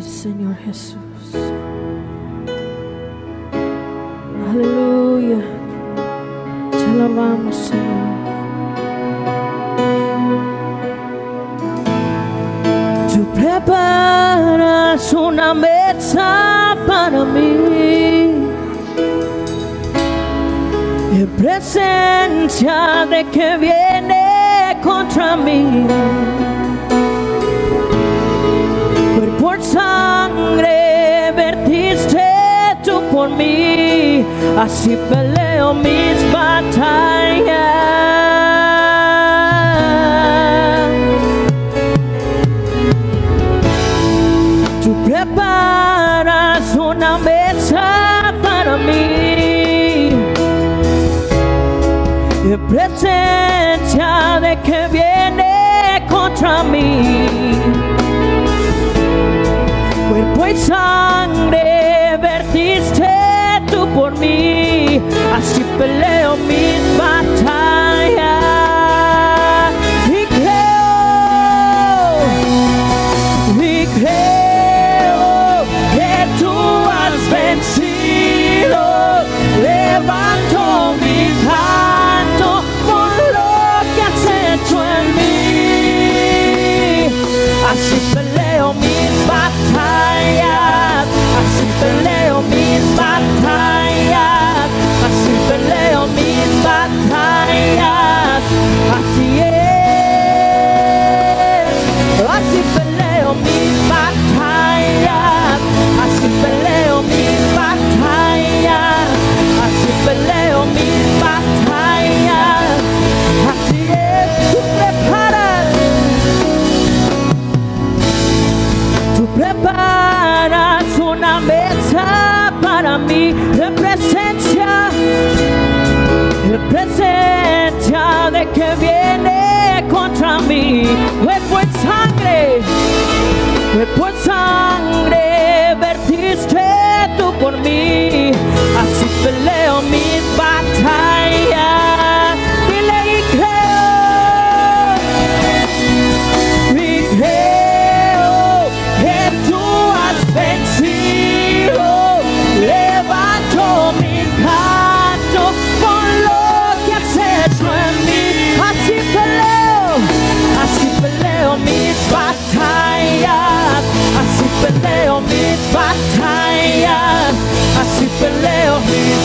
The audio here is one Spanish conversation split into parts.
Señor Jesús. Aleluya. Te alabamos, Señor. Tú preparas una mesa para mí. En presencia de que viene contra mí. por mí, así peleo mis batallas. Tú preparas una mesa para mí, en presencia de que viene contra mí, cuerpo y sangre. but let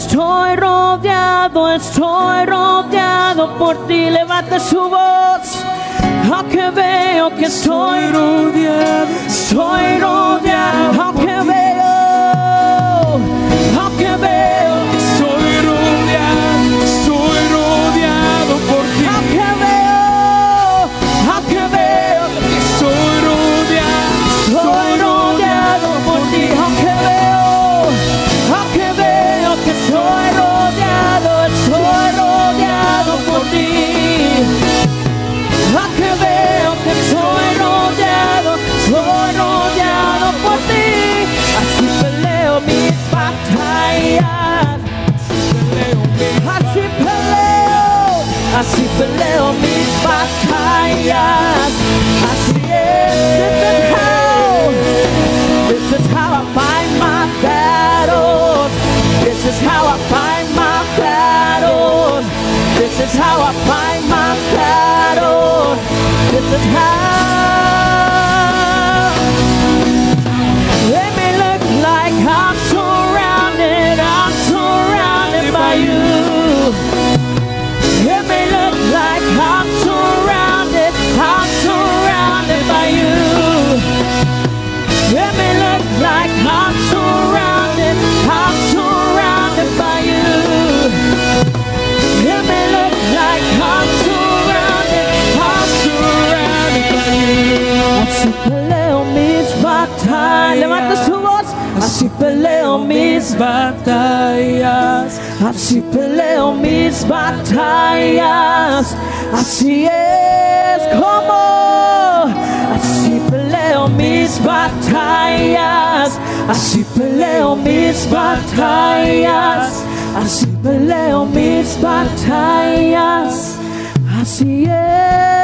Estoy rodeado, estoy rodeado por ti. Levante su voz. Aunque veo que estoy rodeado, estoy rodeado. Aunque veo Peleo mis batallas. Así es. This is how. This is how I find my battles. This is how I find my battles. This is how I find my battles. This is how. Así peleo mis batallas. Así peleo mis batallas, así es como, así peleo mis batallas, así peleo mis batallas, así peleo mis batallas, así es.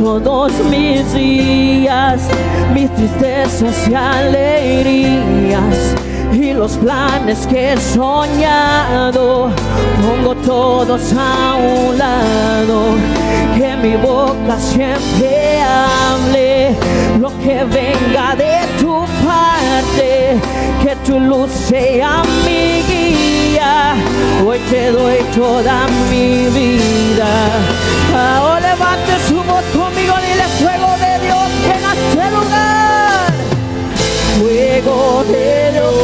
Todos mis días, mis tristezas y alegrías y los planes que he soñado. Pongo todos a un lado, que mi boca siempre hable lo que venga de tu parte, que tu luz sea mi guía. Hoy te doy toda mi vida. Ahora levante su voz conmigo, dile fuego de Dios en este lugar. Fuego de Dios,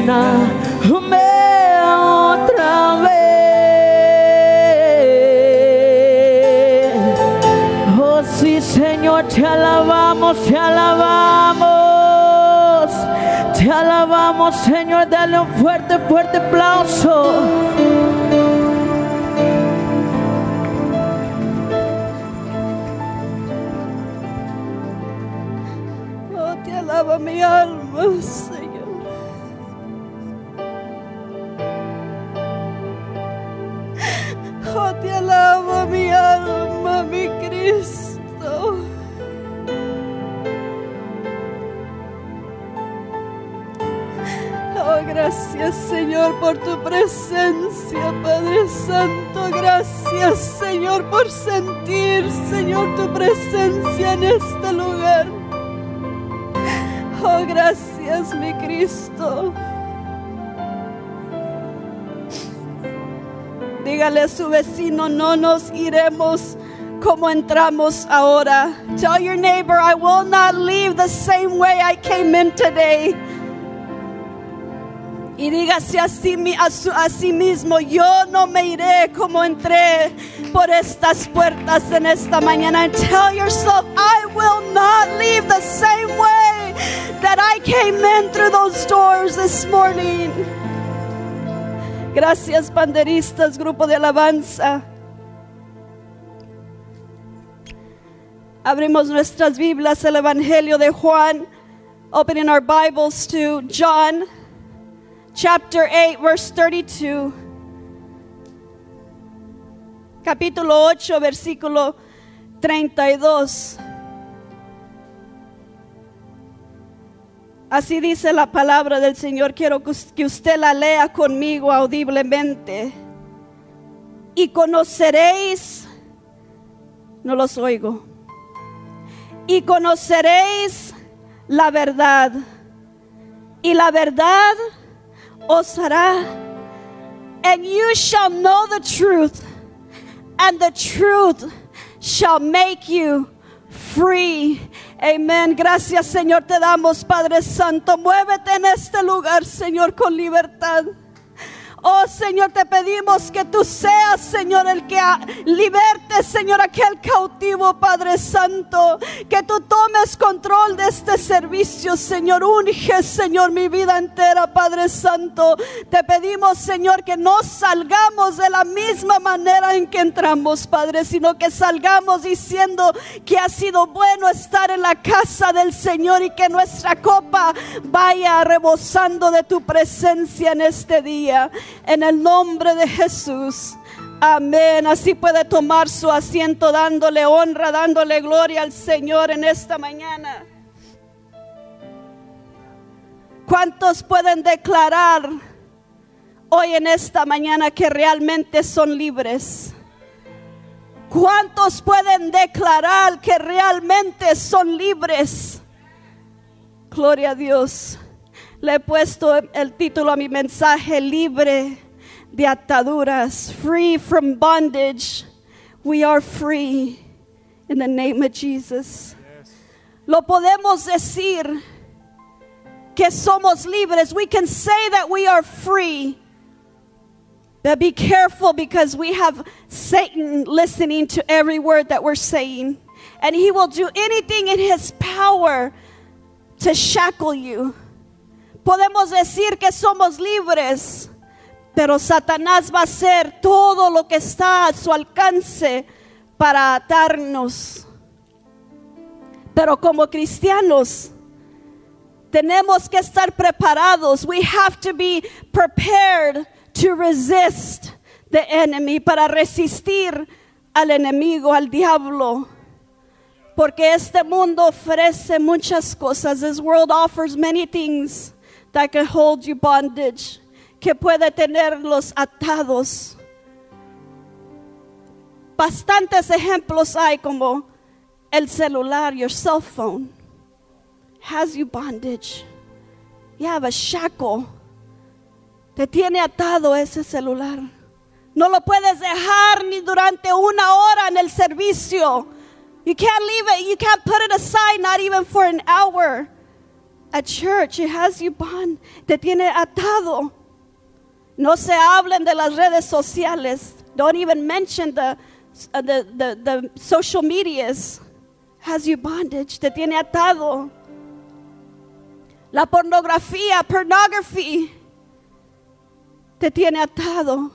lléname otra vez. Oh sí, Señor, te alabamos, te alabamos. Te alabamos, Señor. Dale un fuerte, fuerte aplauso. Oh, te alaba mi alma, por tu presencia, Padre Santo. Gracias Señor por sentir, Señor, tu presencia en este lugar. Oh, gracias mi Cristo. Dígale a su vecino, no nos iremos como entramos ahora. Tell your neighbor, I will not leave the same way I came in today. Y dígase a sí, mismo, yo no me iré como entré por estas puertas en esta mañana. And tell yourself, I will not leave the same way that I came in through those doors this morning. Gracias, banderistas, grupo de alabanza. Abrimos nuestras Biblias, el Evangelio de Juan. Opening our Bibles to John chapter 8, verse 32. Capítulo 8, versículo 32. Así dice la palabra del Señor. Quiero que us- que usted la lea conmigo audiblemente. Y conoceréis, no los oigo. Y conoceréis la verdad. Y la verdad os hará. And you shall know the truth. And the truth shall make you free. Amén. Gracias, Señor, te damos, Padre Santo. Muévete en este lugar, Señor, con libertad. Oh Señor, te pedimos que tú seas, Señor, el que liberte, Señor, aquel cautivo, Padre Santo. Que tú tomes control de este servicio, Señor. Unge, Señor, mi vida entera, Padre Santo. Te pedimos, Señor, que no salgamos de la misma manera en que entramos, Padre, sino que salgamos diciendo que ha sido bueno estar en la casa del Señor y que nuestra copa vaya rebosando de tu presencia en este día. En el nombre de Jesús. Amén. Así puede tomar su asiento dándole honra, dándole gloria al Señor en esta mañana. ¿Cuántos pueden declarar hoy en esta mañana que realmente son libres? ¿Cuántos pueden declarar que realmente son libres? Gloria a Dios. Le he puesto el título a mi mensaje, libre de ataduras, free from bondage. We are free in the name of Jesus. Lo podemos decir que somos libres. We can say that we are free. But be careful because we have Satan listening to every word that we're saying. And he will do anything in his power to shackle you. Podemos decir que somos libres, pero Satanás va a hacer todo lo que está a su alcance para atarnos. Pero como cristianos, tenemos que estar preparados. We have to be prepared to resist the enemy, para resistir al enemigo, al diablo. Porque este mundo ofrece muchas cosas. This world offers many things that can hold you bondage, que puede tenerlos atados. Bastantes ejemplos hay como el celular, your cell phone, has you bondage. You have a shackle. Te tiene atado ese celular. No lo puedes dejar ni durante una hora en el servicio. You can't leave it. You can't put it aside, not even for an hour. At church, it has you bound. Te tiene atado. No se hablen de las redes sociales. Don't even mention the, uh, the, the, the social medias. Has you bondage. Te tiene atado. La pornografía, pornography. Te tiene atado.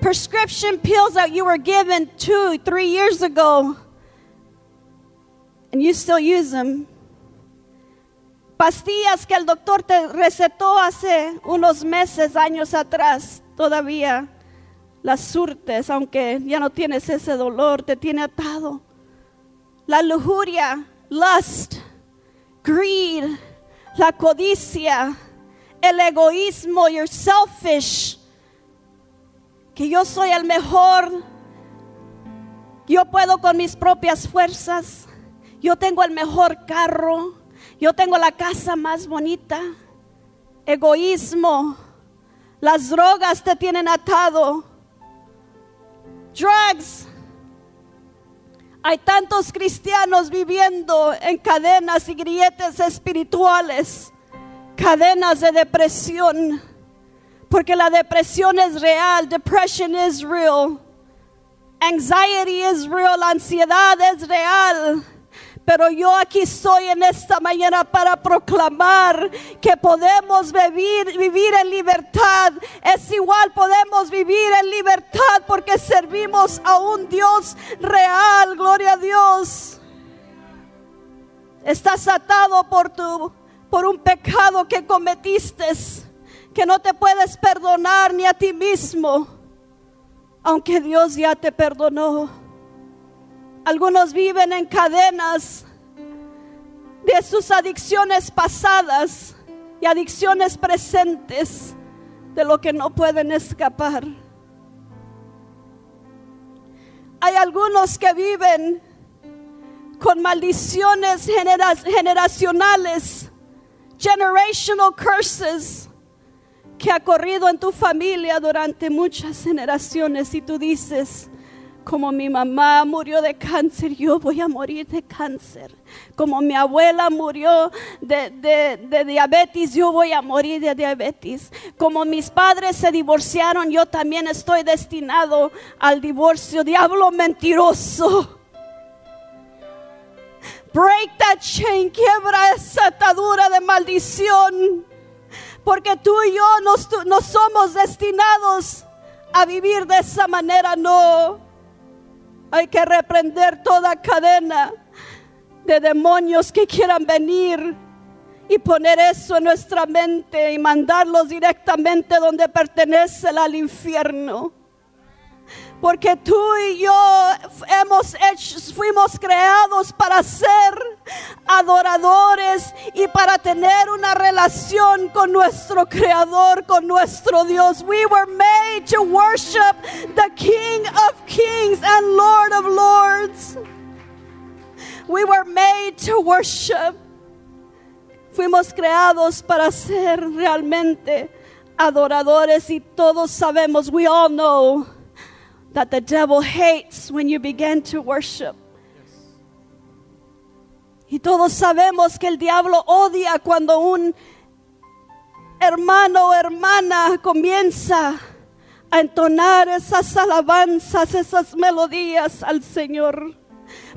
Prescription pills that you were given two, three years ago, and you still use them. Pastillas que el doctor te recetó hace unos meses, años atrás, todavía las surtes, aunque ya no tienes ese dolor, te tiene atado. La lujuria, lust, greed, la codicia, el egoísmo, you're selfish, que yo soy el mejor, yo puedo con mis propias fuerzas, yo tengo el mejor carro, yo tengo la casa más bonita, egoísmo, las drogas te tienen atado, drugs. Hay tantos cristianos viviendo en cadenas y grietes espirituales, cadenas de depresión, porque la depresión es real, depression is real, anxiety is real, la ansiedad es real. Pero yo aquí estoy en esta mañana para proclamar que podemos vivir, vivir en libertad. Es igual, podemos vivir en libertad porque servimos a un Dios real. Gloria a Dios. Estás atado por tu por un pecado que cometiste, que no te puedes perdonar ni a ti mismo, aunque Dios ya te perdonó. Algunos viven en cadenas de sus adicciones pasadas y adicciones presentes de lo que no pueden escapar. Hay algunos que viven con maldiciones generacionales, generational curses, que ha corrido en tu familia durante muchas generaciones y tú dices, como mi mamá murió de cáncer, yo voy a morir de cáncer. Como mi abuela murió de, diabetes, yo voy a morir de diabetes. Como mis padres se divorciaron, yo también estoy destinado al divorcio. Diablo mentiroso. Break that chain, quiebra esa atadura de maldición. Porque tú y yo no somos destinados a vivir de esa manera, no. Hay que reprender toda cadena de demonios que quieran venir y poner eso en nuestra mente y mandarlos directamente donde pertenece al infierno. Porque tú y yo hemos hecho, fuimos creados para ser adoradores y para tener una relación con nuestro Creador, con nuestro Dios. We were made to worship the King of Kings and Lord of Lords. We were made to worship. Fuimos creados para ser realmente adoradores y todos sabemos, we all know that the devil hates when you begin to worship. Y todos sabemos que el diablo odia cuando un hermano o hermana comienza a entonar esas alabanzas, esas melodías al Señor.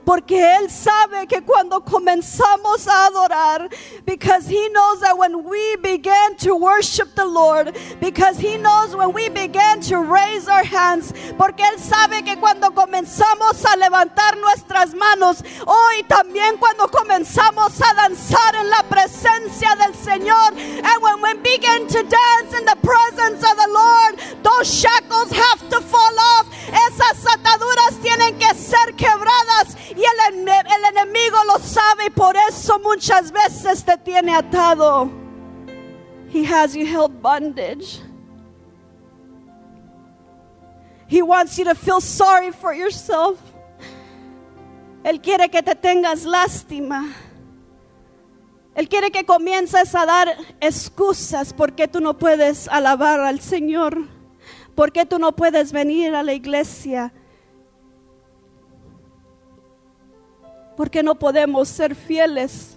Porque Él sabe que cuando comenzamos a adorar, because He knows that when we begin to worship the Lord, because He knows when we begin to raise our hands, porque Él sabe que cuando comenzamos a levantar nuestras manos, hoy también cuando comenzamos a danzar en la presencia del Señor, and when we begin to dance in the presence of the Lord, those shackles have muchas veces te tiene atado. He has you held bondage. He wants you to feel sorry for yourself. Él quiere que te tengas lástima. Él quiere que comiences a dar excusas porque tú no puedes alabar al Señor. Porque tú no puedes venir a la iglesia. Porque no podemos ser fieles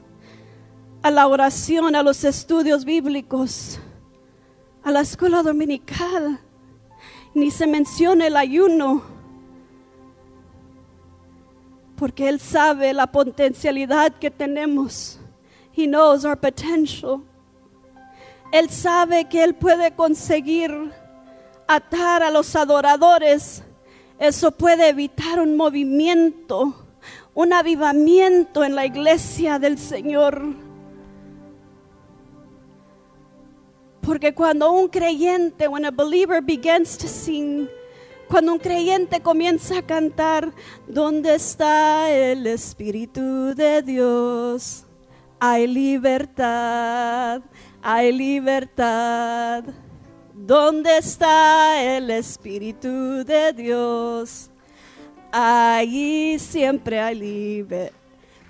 a la oración, a los estudios bíblicos, a la escuela dominical. Ni se menciona el ayuno. Porque Él sabe la potencialidad que tenemos. He knows our potential. Él sabe que Él puede conseguir atar a los adoradores. Eso puede evitar un movimiento un avivamiento en la iglesia del Señor. Porque cuando un creyente, when a believer begins to sing, cuando un creyente comienza a cantar, ¿dónde está el Espíritu de Dios? Hay libertad, hay libertad. ¿Dónde está el Espíritu de Dios? Allí siempre hay libre.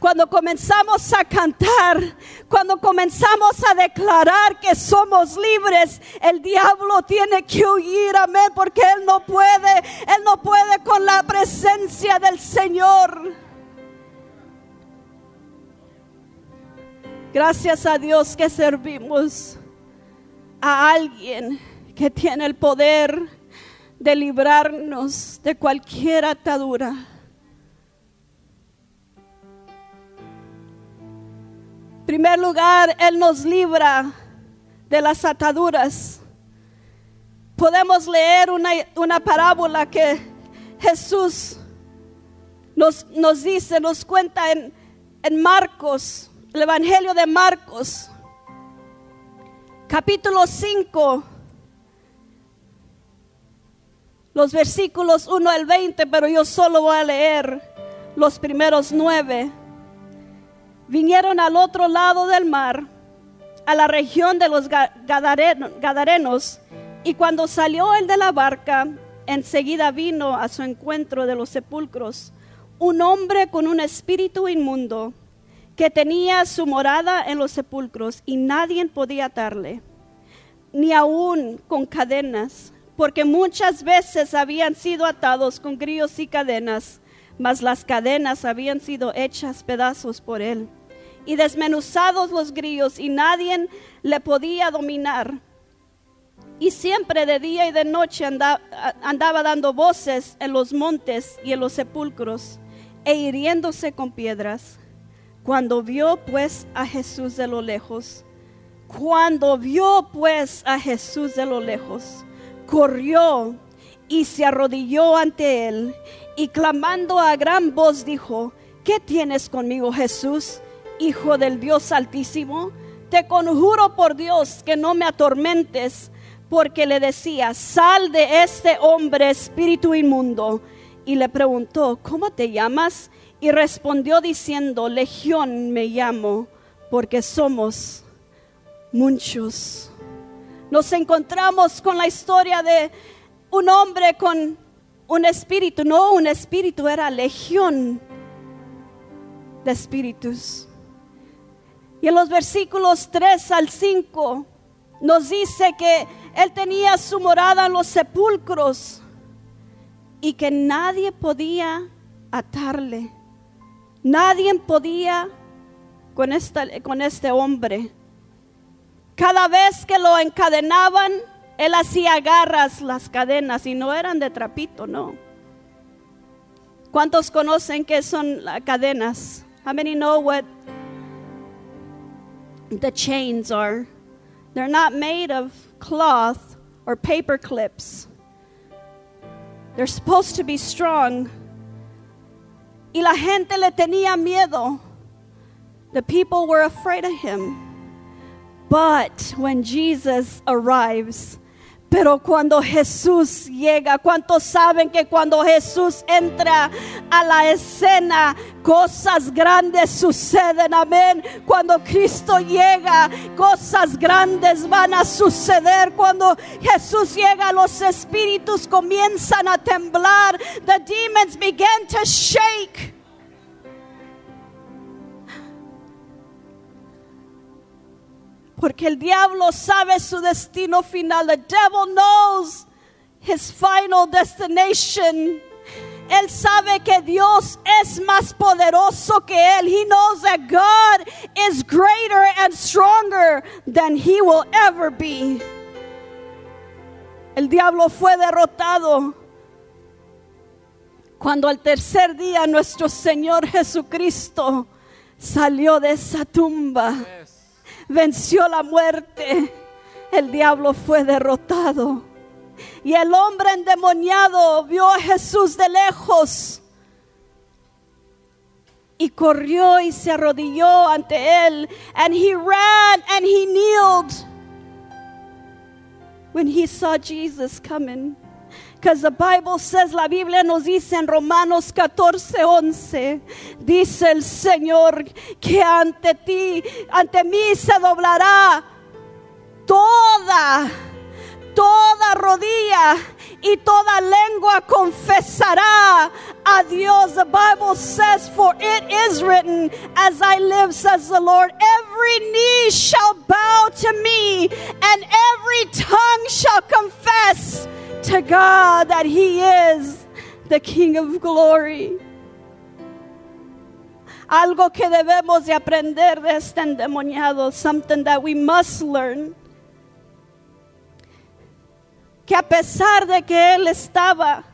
Cuando comenzamos a cantar, cuando comenzamos a declarar que somos libres, el diablo tiene que huir, amén, porque él no puede, él no puede con la presencia del Señor. Gracias a Dios que servimos a alguien que tiene el poder de librarnos de cualquier atadura. Primer lugar, Él nos libra de las ataduras. Podemos leer una, una parábola que Jesús nos, nos dice, nos cuenta en, en Marcos, el Evangelio de Marcos, capítulo 5 los versículos 1 al 20, pero yo solo voy a leer los primeros nueve. Vinieron al otro lado del mar, a la región de los Gadarenos, y cuando salió el de la barca, enseguida vino a su encuentro de los sepulcros un hombre con un espíritu inmundo que tenía su morada en los sepulcros y nadie podía atarle, ni aún con cadenas porque muchas veces habían sido atados con grillos y cadenas, mas las cadenas habían sido hechas pedazos por él, y desmenuzados los grillos, y nadie le podía dominar. Y siempre de día y de noche andaba, dando voces en los montes y en los sepulcros, e hiriéndose con piedras. Cuando vio pues a Jesús de lo lejos, cuando vio pues a Jesús de lo lejos, corrió y se arrodilló ante él y clamando a gran voz dijo, ¿qué tienes conmigo Jesús, Hijo del Dios Altísimo? Te conjuro por Dios que no me atormentes, porque le decía, sal de este hombre espíritu inmundo. Y le preguntó, ¿cómo te llamas? Y respondió diciendo, Legión me llamo, porque somos muchos. Nos encontramos con la historia de un hombre con un espíritu, no un espíritu, era legión de espíritus. Y en los versículos 3 al 5 nos dice que él tenía su morada en los sepulcros y que nadie podía atarle. Nadie podía con, esta, con este hombre. Cada vez que lo encadenaban, él hacía garras las cadenas y no eran de trapito, no. ¿Cuántos conocen qué son las cadenas? How many know what the chains are? They're not made of cloth or paper clips. They're supposed to be strong. Y la gente le tenía miedo. The people were afraid of him. But when Jesus arrives, Pero cuando Jesús llega, ¿cuántos saben que cuando Jesús entra a la escena, cosas grandes suceden? Amén. Cuando Cristo llega, cosas grandes van a suceder. Cuando Jesús llega, los espíritus comienzan a temblar. The demons begin to shake. Porque el diablo sabe su destino final. The devil knows his final destination. Él sabe que Dios es más poderoso que él. He knows that God is greater and stronger than he will ever be. El diablo fue derrotado cuando al tercer día nuestro Señor Jesucristo salió de esa tumba venció la muerte, el diablo fue derrotado. Y el hombre endemoniado vio a Jesús de lejos y corrió y se arrodilló ante él. And he ran and he kneeled when he saw Jesus coming. Because the Bible says, la Biblia nos dice en Romanos 14, 11, dice el Señor que ante ti, ante mí se doblará toda, toda rodilla y toda lengua confesará a Dios. The Bible says, For it is written, As I live, says the Lord, every knee shall bow to me, and every tongue shall confess to God that He is the King of glory. Algo que debemos de aprender de este endemoniado, something that we must learn. Que a pesar de que él estaba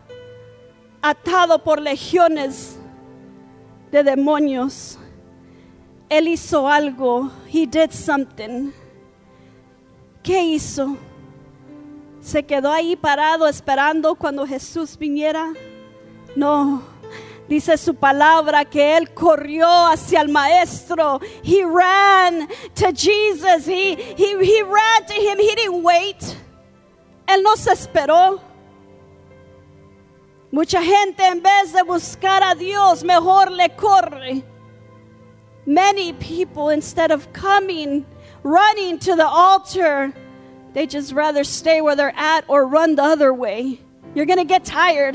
atado por legiones de demonios, él hizo algo. He did something. ¿Qué hizo? Se quedó ahí parado esperando cuando Jesús viniera. No, dice su palabra que él corrió hacia el maestro. He ran to Jesus. He, he, he ran to him. He didn't wait. Él no se esperó. Mucha gente en vez de buscar a Dios, mejor le corre. Many people, instead of coming, running to the altar, they just rather stay where they're at or run the other way. You're going to get tired.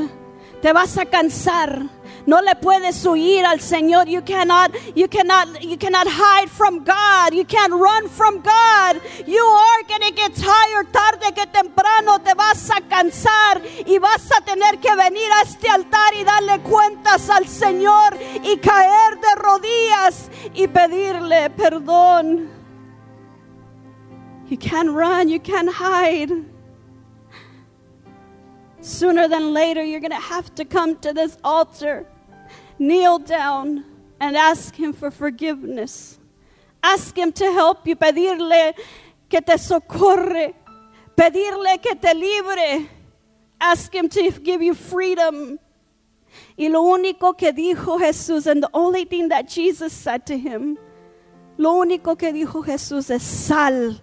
Te vas a cansar. No le puedes huir al Señor. You cannot, you cannot, you cannot hide from God. You can't run from God. You are going to get tired. Tarde que temprano te vas a cansar y vas a tener que venir a este altar y darle cuentas al Señor y caer de rodillas y pedirle perdón. You can't run, you can't hide. Sooner than later, you're going to have to come to this altar, kneel down, and ask Him for forgiveness. Ask Him to help you, pedirle que te socorre, pedirle que te libre. Ask Him to give you freedom. Y lo único que dijo Jesús, and the only thing that Jesus said to him, lo único que dijo Jesús es sal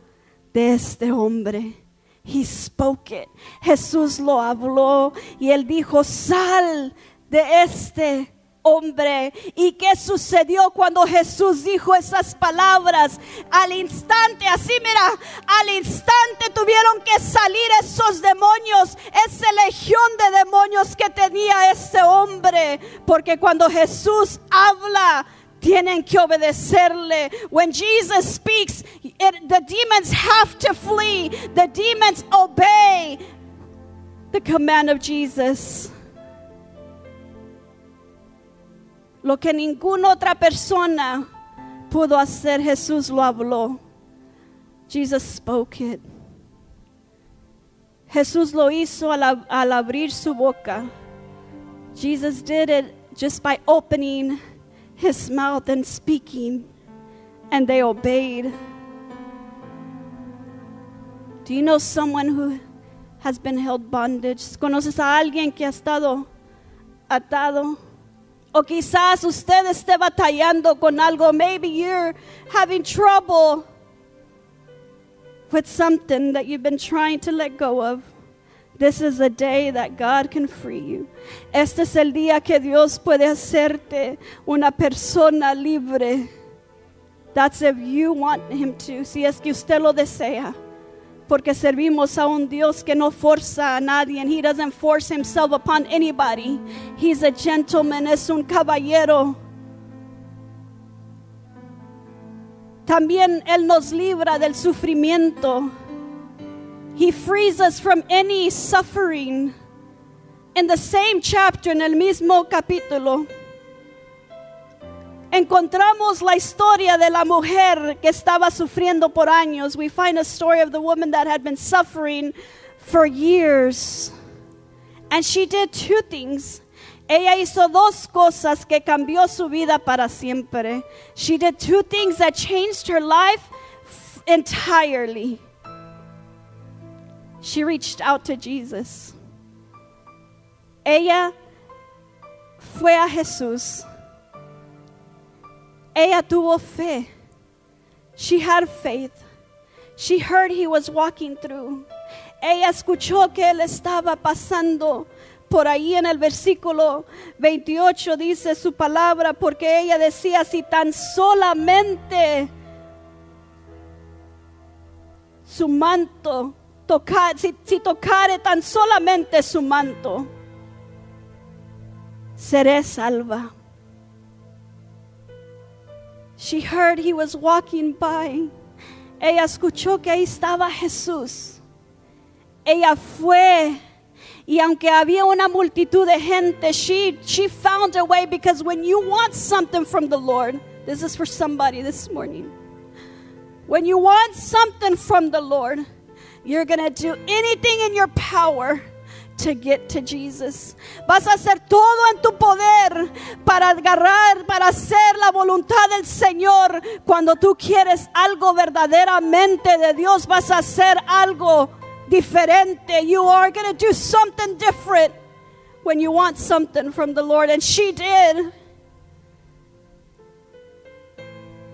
de este hombre. He spoke it. Jesús lo habló y él dijo, sal de este hombre. ¿Y qué sucedió cuando Jesús dijo esas palabras? Al instante, así mira, al instante tuvieron que salir esos demonios, esa legión de demonios que tenía ese hombre. Porque cuando Jesús habla, tienen que obedecerle. When Jesus speaks, it, the demons have to flee. The demons obey the command of Jesus. Lo que ninguna otra persona pudo hacer, Jesús lo habló. Jesus spoke it. Jesús lo hizo al, al abrir su boca. Jesus did it just by opening his mouth and speaking, and they obeyed. Do you know someone who has been held bondage? ¿Conoces a alguien que ha estado atado? O quizás usted esté batallando con algo. Maybe you're having trouble with something that you've been trying to let go of. This is a day that God can free you. Este es el día que Dios puede hacerte una persona libre. That's if you want Him to, si es que usted lo desea. Porque servimos a un Dios que no forza a nadie, and He doesn't force Himself upon anybody. He's a gentleman, es un caballero. También Él nos libra del sufrimiento. He frees us from any suffering. In the same chapter, en el mismo capítulo, encontramos la historia de la mujer que estaba sufriendo por años. We find a story of the woman that had been suffering for years. And she did two things. Ella hizo dos cosas que cambió su vida para siempre. She did two things that changed her life entirely. She reached out to Jesus. Ella fue a Jesús. Ella tuvo fe. She had faith. She heard he was walking through. Ella escuchó que él estaba pasando por ahí en el versículo 28 dice su palabra porque ella decía si tan solamente su manto tocar si, si tocare tan solamente su manto seré salva She heard he was walking by. Ella escuchó que ahí estaba Jesús. Ella fue. Y aunque había una multitud de gente, she, she found a way because when you want something from the Lord, this is for somebody this morning. When you want something from the Lord, you're going to do anything in your power to get to Jesus. Vas a hacer todo en tu poder para agarrar, para hacer la voluntad del Señor. Cuando tú quieres algo verdaderamente de Dios, vas a hacer algo diferente. You are going to do something different when you want something from the Lord. And she did.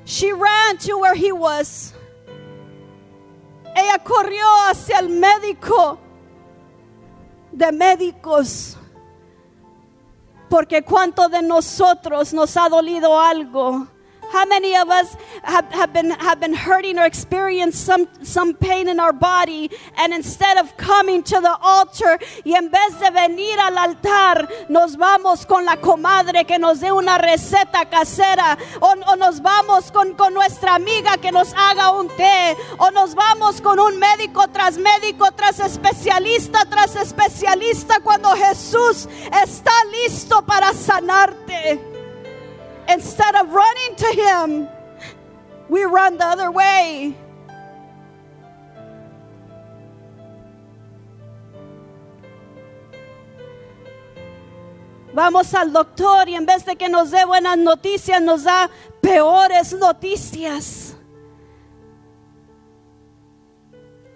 She ran to where he was. Ella corrió hacia el médico de médicos. Porque cuánto de nosotros nos ha dolido algo. How many of us have, have, been, have been hurting or experienced some, some pain in our body, and instead of coming to the altar, y en vez de venir al altar, nos vamos con la comadre que nos dé una receta casera, o, o nos vamos con, con nuestra amiga que nos haga un té, o nos vamos con un médico tras médico, tras especialista, tras especialista, cuando Jesús está listo para sanarte. Instead of running to Him, we run the other way. Vamos al doctor y en vez de que nos dé buenas noticias, nos da peores noticias.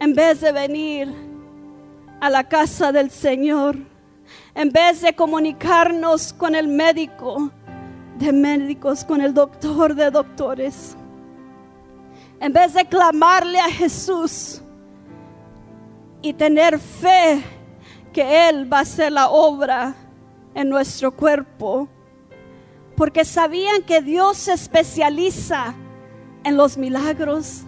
En vez de venir a la casa del Señor, en vez de comunicarnos con el médico, de médicos, con el doctor de doctores. En vez de clamarle a Jesús, y tener fe que Él va a hacer la obra en nuestro cuerpo. Porque sabían que Dios se especializa en los milagros.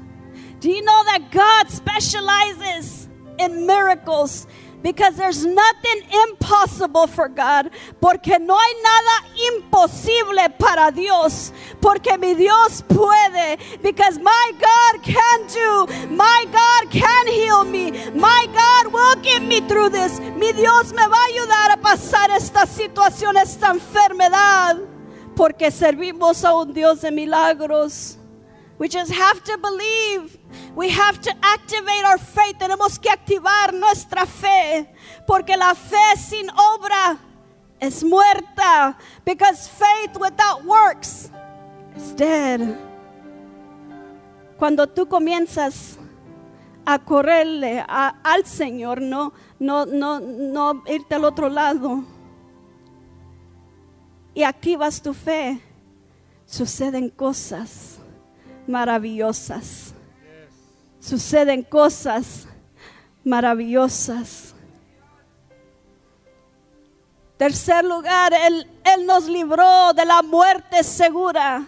Do you know that God specializes in miracles? Because there's nothing impossible for God. Porque no hay nada imposible para Dios. Porque mi Dios puede. Because my God can do. My God can heal me. My God will get me through this. Mi Dios me va a ayudar a pasar esta situación, esta enfermedad. Porque servimos a un Dios de milagros. We just have to believe. We have to activate our faith. Tenemos que activar nuestra fe. Porque la fe sin obra es muerta. Because faith without works is dead. Cuando tú comienzas a correrle a- al Señor, no, no, no, no irte al otro lado. Y activas tu fe. Suceden cosas maravillosas. Suceden cosas maravillosas. Tercer lugar, él, él nos libró de la muerte segura.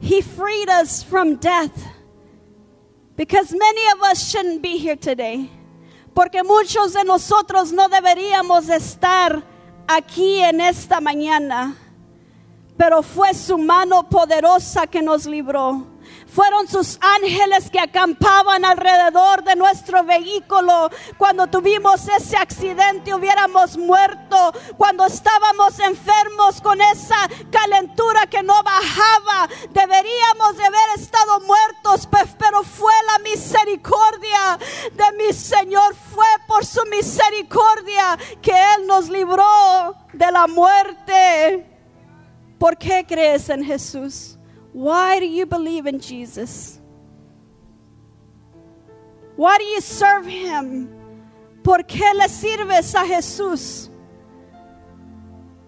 He freed us from death. Because many of us shouldn't be here today. Porque muchos de nosotros no deberíamos estar aquí en esta mañana pero fue su mano poderosa que nos libró. Fueron sus ángeles que acampaban alrededor de nuestro vehículo. Cuando tuvimos ese accidente hubiéramos muerto. Cuando estábamos enfermos con esa calentura que no bajaba, deberíamos de haber estado muertos. pe- Pero fue la misericordia de mi Señor. Fue por su misericordia que Él nos libró de la muerte. ¿Por qué crees en Jesús? Why do you believe in Jesus? Why do you serve him? ¿Por qué le sirves a Jesús?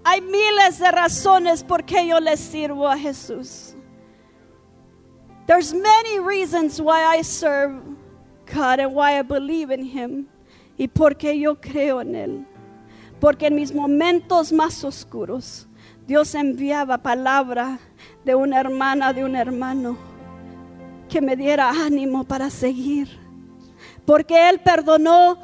Hay miles de razones por qué yo le sirvo a Jesús. There's many reasons why I serve God and why I believe in him y por qué yo creo en él. Porque en mis momentos más oscuros Dios enviaba palabra de una hermana, de un hermano, que me diera ánimo para seguir. Porque Él perdonó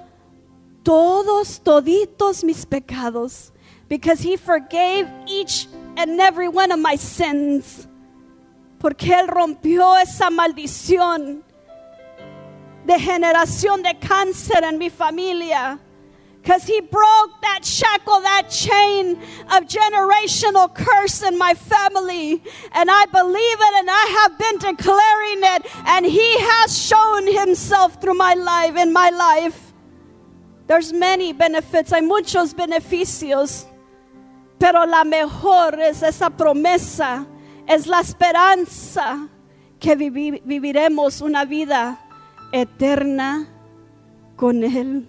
todos, toditos mis pecados. Because He forgave each and every one of my sins. Porque Él rompió esa maldición de generación de cáncer en mi familia. Because he broke that shackle, that chain of generational curse in my family. And I believe it and I have been declaring it. And he has shown himself through my life, in my life. There's many benefits, hay muchos beneficios. Pero la mejor es esa promesa, es la esperanza que vivi- viviremos una vida eterna con Él.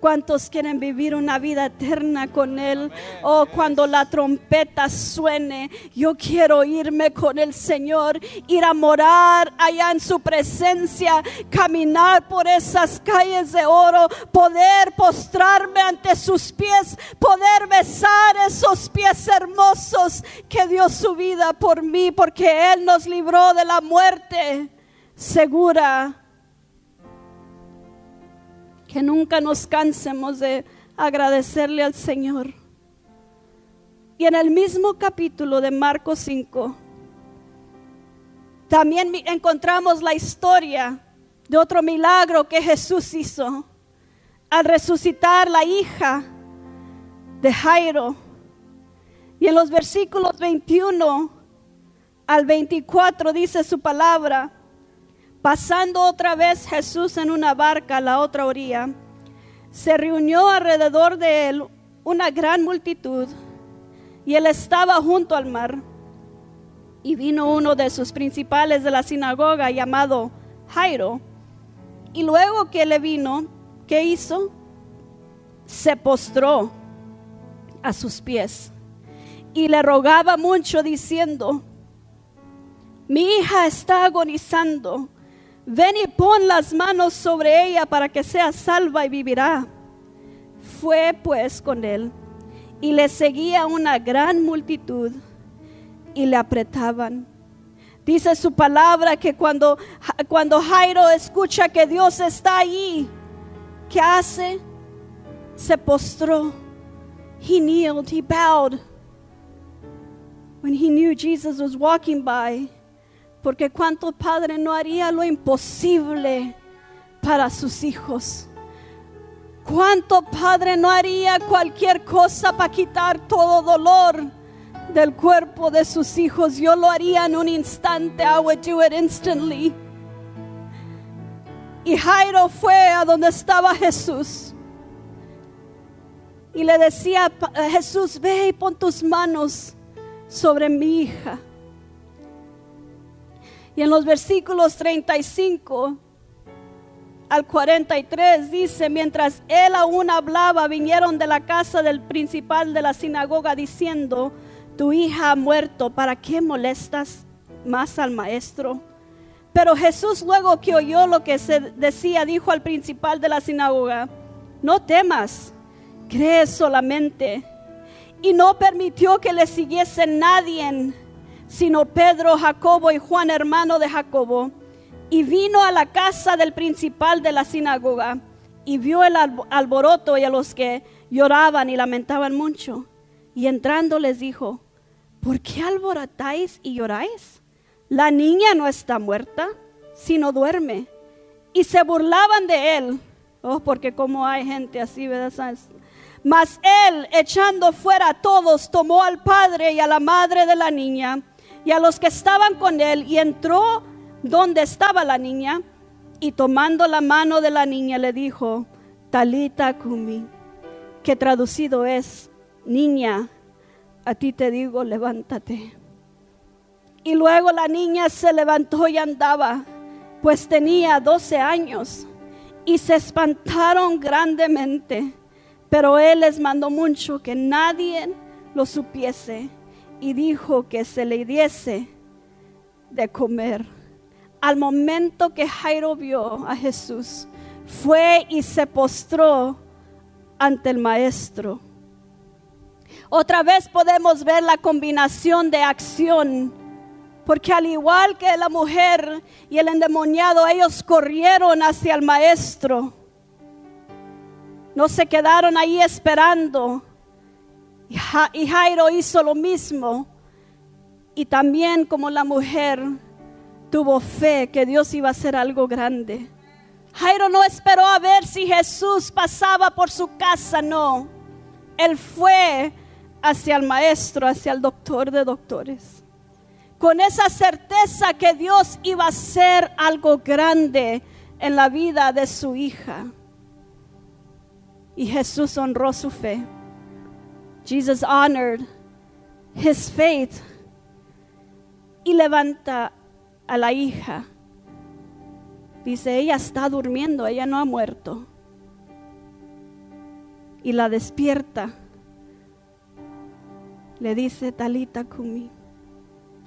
¿Cuántos quieren vivir una vida eterna con Él? Oh, cuando la trompeta suene, yo quiero irme con el Señor, ir a morar allá en su presencia, caminar por esas calles de oro, poder postrarme ante sus pies, poder besar esos pies hermosos que dio su vida por mí, porque Él nos libró de la muerte segura que nunca nos cansemos de agradecerle al Señor. Y en el mismo capítulo de Marcos 5, también encontramos la historia de otro milagro que Jesús hizo al resucitar la hija de Jairo. Y en los versículos 21 al 24 dice su palabra, Pasando otra vez Jesús en una barca a la otra orilla, se reunió alrededor de él una gran multitud y él estaba junto al mar. Y vino uno de sus principales de la sinagoga llamado Jairo. Y luego que le vino, ¿qué hizo? Se postró a sus pies y le rogaba mucho diciendo, mi hija está agonizando. Ven y pon las manos sobre ella para que sea salva y vivirá. Fue pues con él y le seguía una gran multitud y le apretaban. Dice su palabra que cuando, cuando Jairo escucha que Dios está allí, ¿qué hace? Se postró. He kneeled, he bowed. When he knew Jesus was walking by. Porque cuánto padre no haría lo imposible para sus hijos. Cuánto padre no haría cualquier cosa para quitar todo dolor del cuerpo de sus hijos. Yo lo haría en un instante. I would do it instantly. Y Jairo fue a donde estaba Jesús. Y le decía Jesús, ve y pon tus manos sobre mi hija. Y en los versículos 35 al 43 dice, mientras él aún hablaba, vinieron de la casa del principal de la sinagoga diciendo, tu hija ha muerto, ¿para qué molestas más al maestro? Pero Jesús luego que oyó lo que se decía, dijo al principal de la sinagoga, no temas, cree solamente. Y no permitió que le siguiese nadie, sino Pedro, Jacobo y Juan, hermano de Jacobo. Y vino a la casa del principal de la sinagoga y vio el alboroto y a los que lloraban y lamentaban mucho. Y entrando les dijo, ¿por qué alborotáis y lloráis? La niña no está muerta, sino duerme. Y se burlaban de él. Oh, porque como hay gente así, ¿verdad? Mas él, echando fuera a todos, tomó al padre y a la madre de la niña y a los que estaban con él y entró donde estaba la niña y tomando la mano de la niña le dijo, Talita Kumi, que traducido es, niña, a ti te digo, levántate. Y luego la niña se levantó y andaba, pues tenía 12 años, y se espantaron grandemente. Pero él les mandó mucho que nadie lo supiese y dijo que se le diese de comer. Al momento que Jairo vio a Jesús, fue y se postró ante el maestro. Otra vez podemos ver la combinación de acción, porque al igual que la mujer y el endemoniado, ellos corrieron hacia el maestro. No se quedaron ahí esperando. Y Jairo hizo lo mismo. Y también como la mujer tuvo fe que Dios iba a hacer algo grande. Jairo no esperó a ver si Jesús pasaba por su casa, no. Él fue hacia el maestro, hacia el doctor de doctores. Con esa certeza que Dios iba a hacer algo grande en la vida de su hija. Y Jesús honró su fe. Jesus honored his faith. Y levanta a la hija. Dice, ella está durmiendo, ella no ha muerto. Y la despierta. Le dice, Talita Kumi,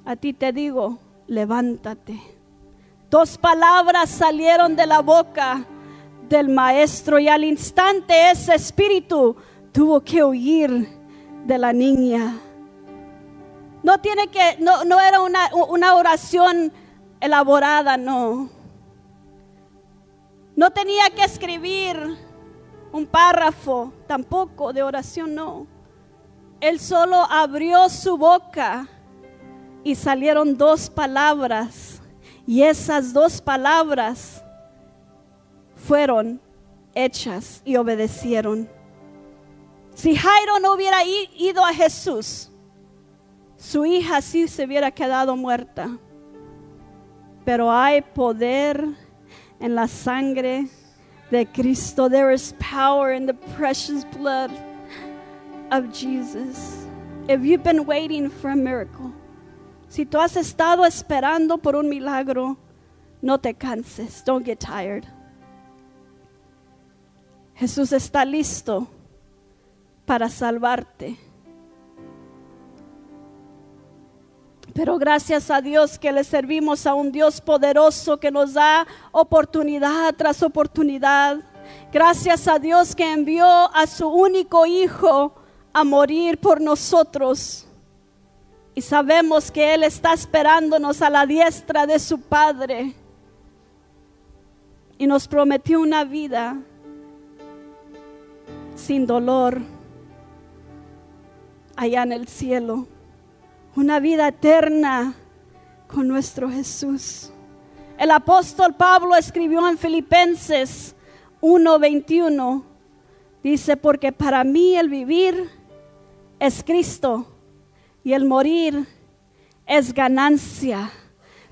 a ti te digo, levántate. Dos palabras salieron de la boca del maestro y al instante ese espíritu tuvo que huir de la niña. No tiene que, no, no era una, una oración elaborada, no. No tenía que escribir un párrafo, tampoco de oración, no. Él solo abrió su boca y salieron dos palabras. Y esas dos palabras fueron hechas y obedecieron. Si Jairo no hubiera ido a Jesús, su hija sí se hubiera quedado muerta. Pero hay poder en la sangre de Cristo. There is power in the precious blood of Jesus. If you've been waiting for a miracle, si tú has estado esperando por un milagro, no te canses. Don't get tired. Jesús está listo para salvarte. Pero gracias a Dios que le servimos a un Dios poderoso que nos da oportunidad tras oportunidad. Gracias a Dios que envió a su único hijo a morir por nosotros. Y sabemos que Él está esperándonos a la diestra de su Padre. Y nos prometió una vida sin dolor allá en el cielo. Una vida eterna con nuestro Jesús. El apóstol Pablo escribió en Filipenses 1:21. Dice, porque para mí el vivir es Cristo y el morir es ganancia,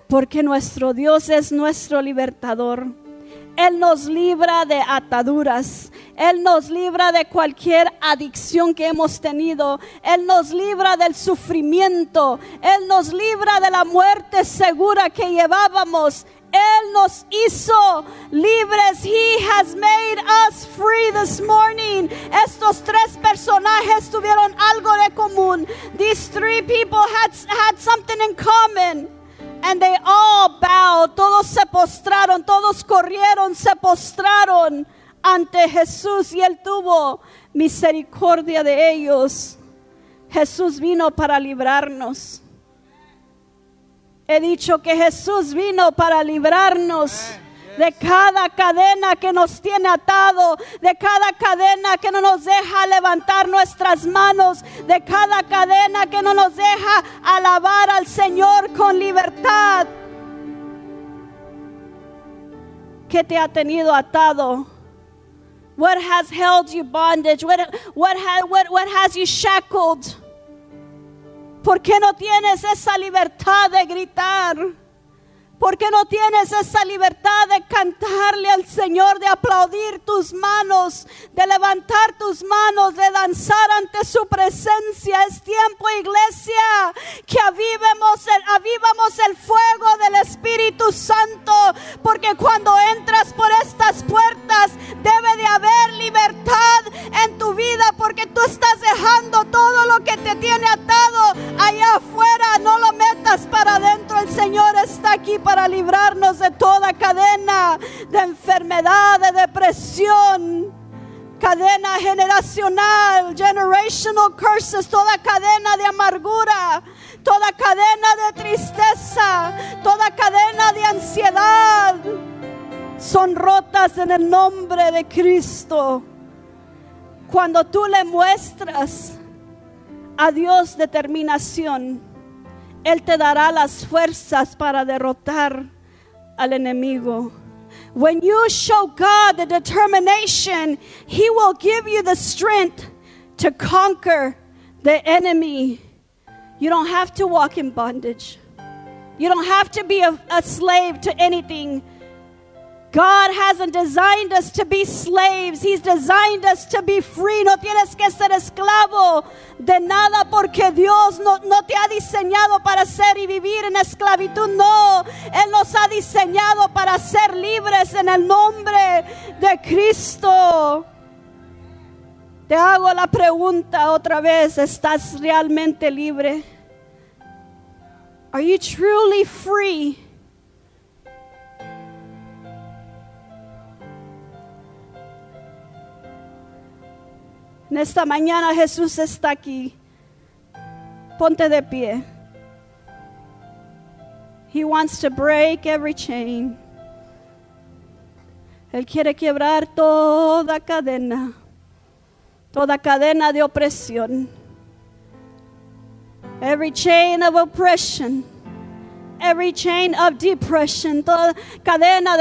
porque nuestro Dios es nuestro libertador. Él nos libra de ataduras. Él nos libra de cualquier adicción que hemos tenido. Él nos libra del sufrimiento. Él nos libra de la muerte segura que llevábamos. Él nos hizo libres. He has made us free this morning. Estos tres personajes tuvieron algo de común. These three people had, had something in common. And they all bowed. Todos se postraron. Todos corrieron, se postraron ante Jesús. Y Él tuvo misericordia de ellos. Jesús vino para librarnos. He dicho que Jesús vino para librarnos de cada cadena que nos tiene atado, de cada cadena que no nos deja levantar nuestras manos, de cada cadena que no nos deja alabar al Señor con libertad. ¿Qué te ha tenido atado? What has held you bondage? What, what, ha- what, what has you shackled? ¿Por qué no tienes esa libertad de gritar? ¿Por qué no tienes esa libertad de cantarle al Señor, de aplaudir tus manos, de levantar tus manos, de danzar ante su presencia? Es tiempo, iglesia, que avivemos el, avivamos el fuego del Espíritu Santo, porque cuando entras por estas puertas debe de haber libertad en tu vida, porque tú estás dejando todo lo que te tiene atado allá afuera, no lo metas para adentro, el Señor está aquí para librarnos de toda cadena de enfermedad, de depresión, cadena generacional, generational curses, toda cadena de amargura, toda cadena de tristeza, toda cadena de ansiedad, son rotas en el nombre de Cristo. Cuando tú le muestras a Dios determinación, Él te dará las fuerzas para derrotar al enemigo. When you show God the determination, He will give you the strength to conquer the enemy. You don't have to walk in bondage. You don't have to be a, a slave to anything. God hasn't designed us to be slaves. He's designed us to be free. No tienes que ser esclavo de nada porque Dios no, no te ha diseñado para ser y vivir en esclavitud. No, Él nos ha diseñado para ser libres en el nombre de Cristo. Te hago la pregunta otra vez, ¿estás realmente libre? Are you truly free? En esta mañana Jesús está aquí. Ponte de pie. He wants to break every chain. Él quiere quebrar toda cadena, toda cadena de opresión. Every chain of oppression, every chain of depression, toda cadena de